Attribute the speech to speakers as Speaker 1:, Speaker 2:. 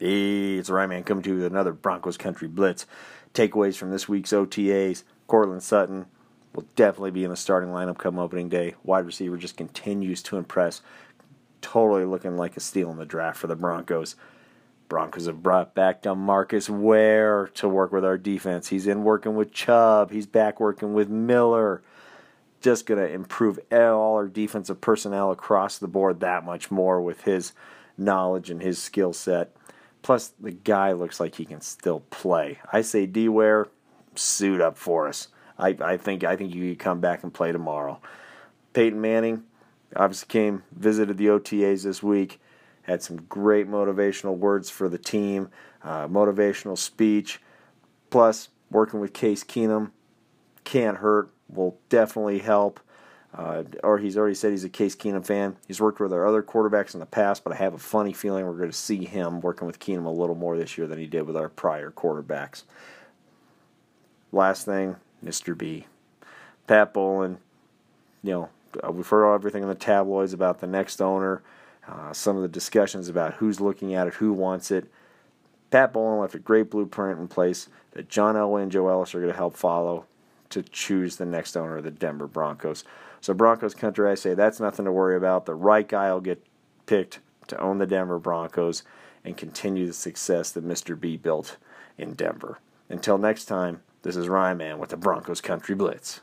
Speaker 1: It's Man coming to you with another Broncos Country Blitz. Takeaways from this week's OTAs. Courtland Sutton will definitely be in the starting lineup come opening day. Wide receiver just continues to impress. Totally looking like a steal in the draft for the Broncos. Broncos have brought back Demarcus Ware to work with our defense. He's in working with Chubb. He's back working with Miller. Just going to improve all our defensive personnel across the board that much more with his knowledge and his skill set. Plus, the guy looks like he can still play. I say D Ware, suit up for us. I, I think I think you could come back and play tomorrow. Peyton Manning obviously came, visited the OTAs this week, had some great motivational words for the team, uh, motivational speech. Plus, working with Case Keenum can't hurt, will definitely help. Uh, or he's already said he's a Case Keenum fan. He's worked with our other quarterbacks in the past, but I have a funny feeling we're going to see him working with Keenum a little more this year than he did with our prior quarterbacks. Last thing, Mr. B. Pat Bowlen, you know, uh, we've heard everything in the tabloids about the next owner, uh, some of the discussions about who's looking at it, who wants it. Pat Bowlen left a great blueprint in place that John Elway and Joe Ellis are going to help follow to choose the next owner of the Denver Broncos. So Broncos country, I say that's nothing to worry about. The right guy will get picked to own the Denver Broncos and continue the success that Mr. B built in Denver. Until next time, this is Ryan Man with the Broncos Country Blitz.